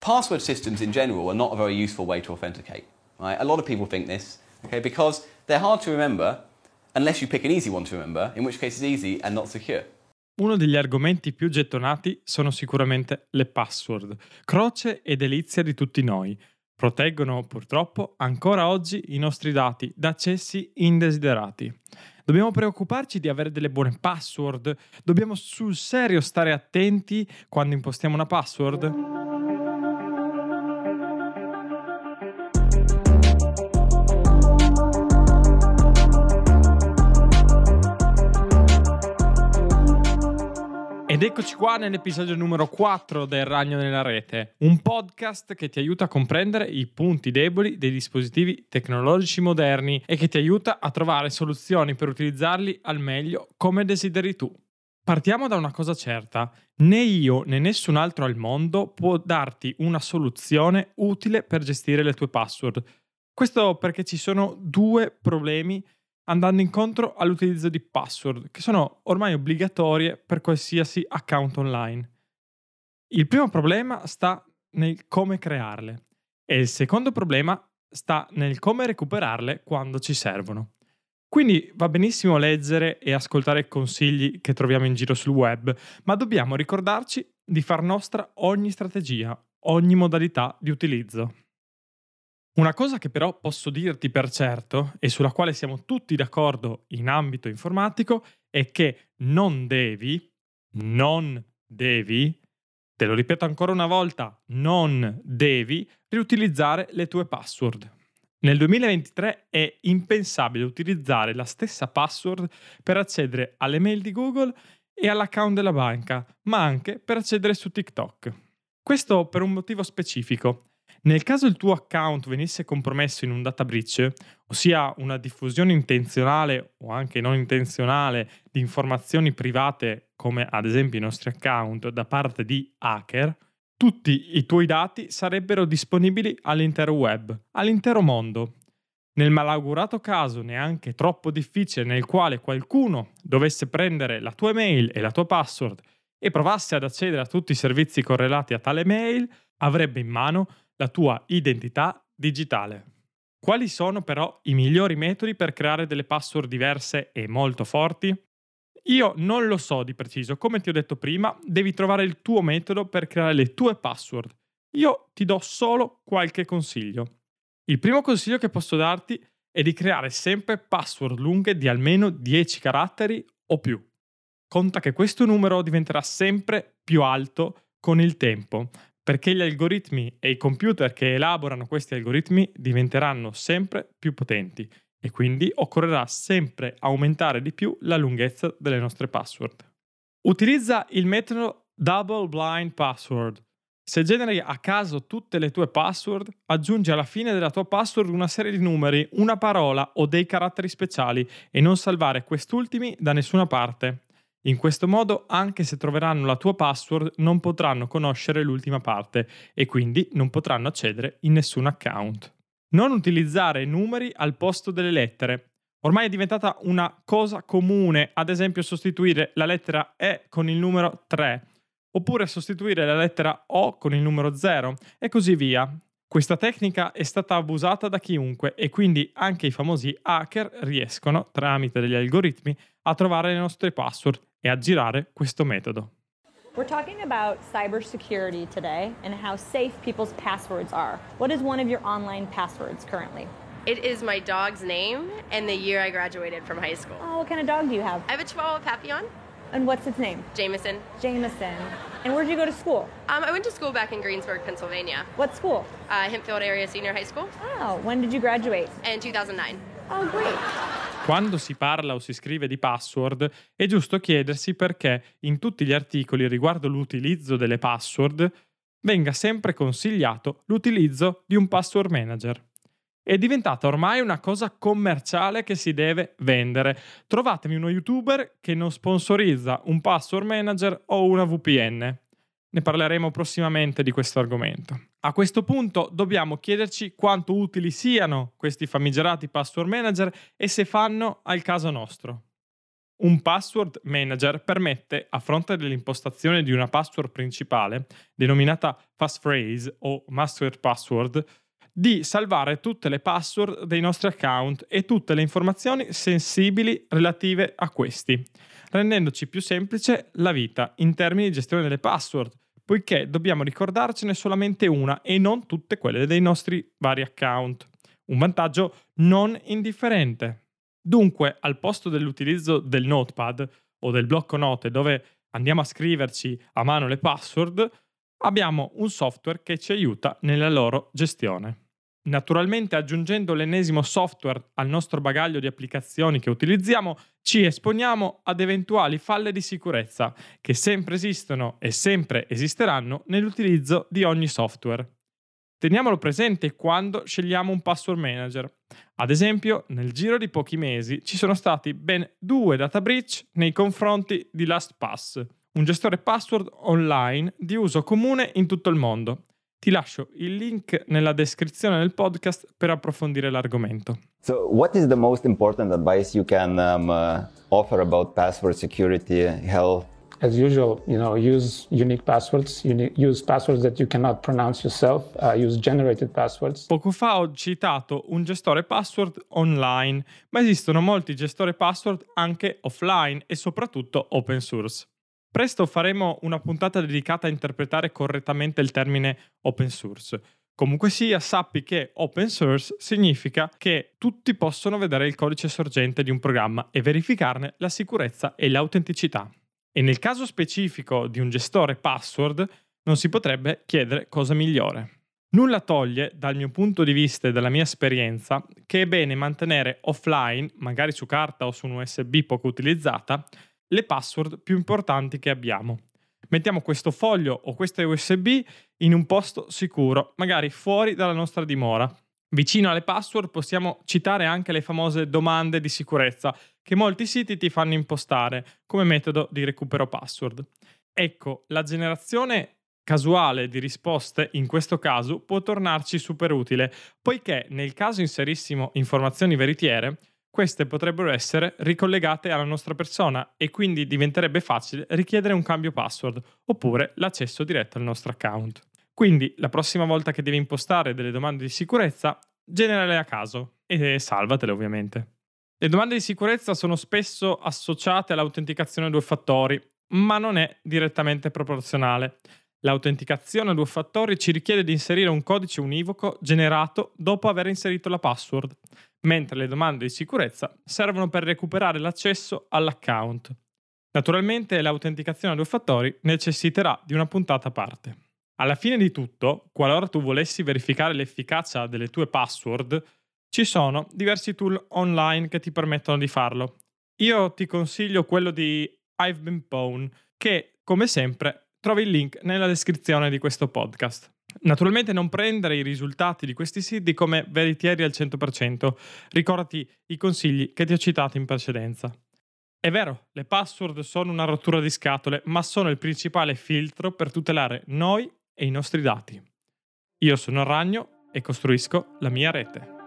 Password systems in general are not a very useful way to authenticate. Right? A lot of people think this, okay, because they're hard to remember unless you pick an easy one to remember, in which case it's easy and not secure. Uno degli argomenti più gettonati sono sicuramente le password, croce e delizia di tutti noi. Proteggono purtroppo ancora oggi i nostri dati da accessi indesiderati. Dobbiamo preoccuparci di avere delle buone password? Dobbiamo sul serio stare attenti quando impostiamo una password? Ed eccoci qua nell'episodio numero 4 del Ragno nella Rete, un podcast che ti aiuta a comprendere i punti deboli dei dispositivi tecnologici moderni e che ti aiuta a trovare soluzioni per utilizzarli al meglio come desideri tu. Partiamo da una cosa certa, né io né nessun altro al mondo può darti una soluzione utile per gestire le tue password. Questo perché ci sono due problemi andando incontro all'utilizzo di password, che sono ormai obbligatorie per qualsiasi account online. Il primo problema sta nel come crearle e il secondo problema sta nel come recuperarle quando ci servono. Quindi va benissimo leggere e ascoltare consigli che troviamo in giro sul web, ma dobbiamo ricordarci di far nostra ogni strategia, ogni modalità di utilizzo. Una cosa che però posso dirti per certo e sulla quale siamo tutti d'accordo in ambito informatico è che non devi, non devi, te lo ripeto ancora una volta, non devi riutilizzare le tue password. Nel 2023 è impensabile utilizzare la stessa password per accedere alle mail di Google e all'account della banca, ma anche per accedere su TikTok. Questo per un motivo specifico. Nel caso il tuo account venisse compromesso in un data breach, ossia una diffusione intenzionale o anche non intenzionale di informazioni private, come ad esempio i nostri account, da parte di hacker, tutti i tuoi dati sarebbero disponibili all'intero web, all'intero mondo. Nel malaugurato caso neanche troppo difficile nel quale qualcuno dovesse prendere la tua email e la tua password e provasse ad accedere a tutti i servizi correlati a tale mail, avrebbe in mano la tua identità digitale. Quali sono però i migliori metodi per creare delle password diverse e molto forti? Io non lo so di preciso, come ti ho detto prima, devi trovare il tuo metodo per creare le tue password. Io ti do solo qualche consiglio. Il primo consiglio che posso darti è di creare sempre password lunghe di almeno 10 caratteri o più. Conta che questo numero diventerà sempre più alto con il tempo, perché gli algoritmi e i computer che elaborano questi algoritmi diventeranno sempre più potenti e quindi occorrerà sempre aumentare di più la lunghezza delle nostre password. Utilizza il metodo Double Blind Password. Se generi a caso tutte le tue password, aggiungi alla fine della tua password una serie di numeri, una parola o dei caratteri speciali e non salvare quest'ultimi da nessuna parte. In questo modo, anche se troveranno la tua password, non potranno conoscere l'ultima parte e quindi non potranno accedere in nessun account. Non utilizzare numeri al posto delle lettere. Ormai è diventata una cosa comune, ad esempio sostituire la lettera E con il numero 3, oppure sostituire la lettera O con il numero 0 e così via. Questa tecnica è stata abusata da chiunque e quindi anche i famosi hacker riescono, tramite degli algoritmi, a trovare le nostre password e aggirare questo metodo. We're talking about cybersecurity today and how safe people's passwords are. What is one of your online passwords currently? It is my dog's name and the year I graduated from high school. Oh, what kind of dog do you have? I have a Chihuahua Papillon. And what's its name? Jameson. Jameson. And where did you go to school? Um, I went to school back in Greensburg, Pennsylvania. What school? Uh, Hempfield Area Senior High School. Oh, when did you graduate? In 2009. Oh, great. Quando si parla o si scrive di password, è giusto chiedersi perché in tutti gli articoli riguardo l'utilizzo delle password venga sempre consigliato l'utilizzo di un password manager. È diventata ormai una cosa commerciale che si deve vendere. Trovatemi uno youtuber che non sponsorizza un password manager o una VPN. Ne parleremo prossimamente di questo argomento. A questo punto dobbiamo chiederci quanto utili siano questi famigerati password manager e se fanno al caso nostro. Un password manager permette, a fronte dell'impostazione di una password principale, denominata passphrase o master password, di salvare tutte le password dei nostri account e tutte le informazioni sensibili relative a questi, rendendoci più semplice la vita in termini di gestione delle password, poiché dobbiamo ricordarcene solamente una e non tutte quelle dei nostri vari account. Un vantaggio non indifferente. Dunque, al posto dell'utilizzo del notepad o del blocco note dove andiamo a scriverci a mano le password, abbiamo un software che ci aiuta nella loro gestione. Naturalmente aggiungendo l'ennesimo software al nostro bagaglio di applicazioni che utilizziamo, ci esponiamo ad eventuali falle di sicurezza che sempre esistono e sempre esisteranno nell'utilizzo di ogni software. Teniamolo presente quando scegliamo un password manager. Ad esempio, nel giro di pochi mesi ci sono stati ben due data breach nei confronti di LastPass, un gestore password online di uso comune in tutto il mondo. Ti lascio il link nella descrizione del podcast per approfondire l'argomento. So, what is the most important advice you can um, uh, offer about password security, health? As usual, you know, use unique passwords, uni- use passwords that you cannot pronounce yourself, uh, use generated passwords. Poco fa ho citato un gestore password online, ma esistono molti gestori password anche offline e soprattutto open source. Presto faremo una puntata dedicata a interpretare correttamente il termine open source. Comunque sia, sappi che open source significa che tutti possono vedere il codice sorgente di un programma e verificarne la sicurezza e l'autenticità. E nel caso specifico di un gestore password non si potrebbe chiedere cosa migliore. Nulla toglie, dal mio punto di vista e dalla mia esperienza, che è bene mantenere offline, magari su carta o su un USB poco utilizzata, le password più importanti che abbiamo. Mettiamo questo foglio o questa USB in un posto sicuro, magari fuori dalla nostra dimora. Vicino alle password possiamo citare anche le famose domande di sicurezza che molti siti ti fanno impostare come metodo di recupero password. Ecco, la generazione casuale di risposte in questo caso può tornarci super utile, poiché nel caso inserissimo informazioni veritiere, queste potrebbero essere ricollegate alla nostra persona e quindi diventerebbe facile richiedere un cambio password oppure l'accesso diretto al nostro account. Quindi la prossima volta che devi impostare delle domande di sicurezza, generale a caso e salvatele ovviamente. Le domande di sicurezza sono spesso associate all'autenticazione a due fattori, ma non è direttamente proporzionale. L'autenticazione a due fattori ci richiede di inserire un codice univoco generato dopo aver inserito la password mentre le domande di sicurezza servono per recuperare l'accesso all'account. Naturalmente l'autenticazione a due fattori necessiterà di una puntata a parte. Alla fine di tutto, qualora tu volessi verificare l'efficacia delle tue password, ci sono diversi tool online che ti permettono di farlo. Io ti consiglio quello di I've Been Pwn, che come sempre trovi il link nella descrizione di questo podcast. Naturalmente non prendere i risultati di questi siti come veritieri al 100%, ricordati i consigli che ti ho citato in precedenza. È vero, le password sono una rottura di scatole, ma sono il principale filtro per tutelare noi e i nostri dati. Io sono ragno e costruisco la mia rete.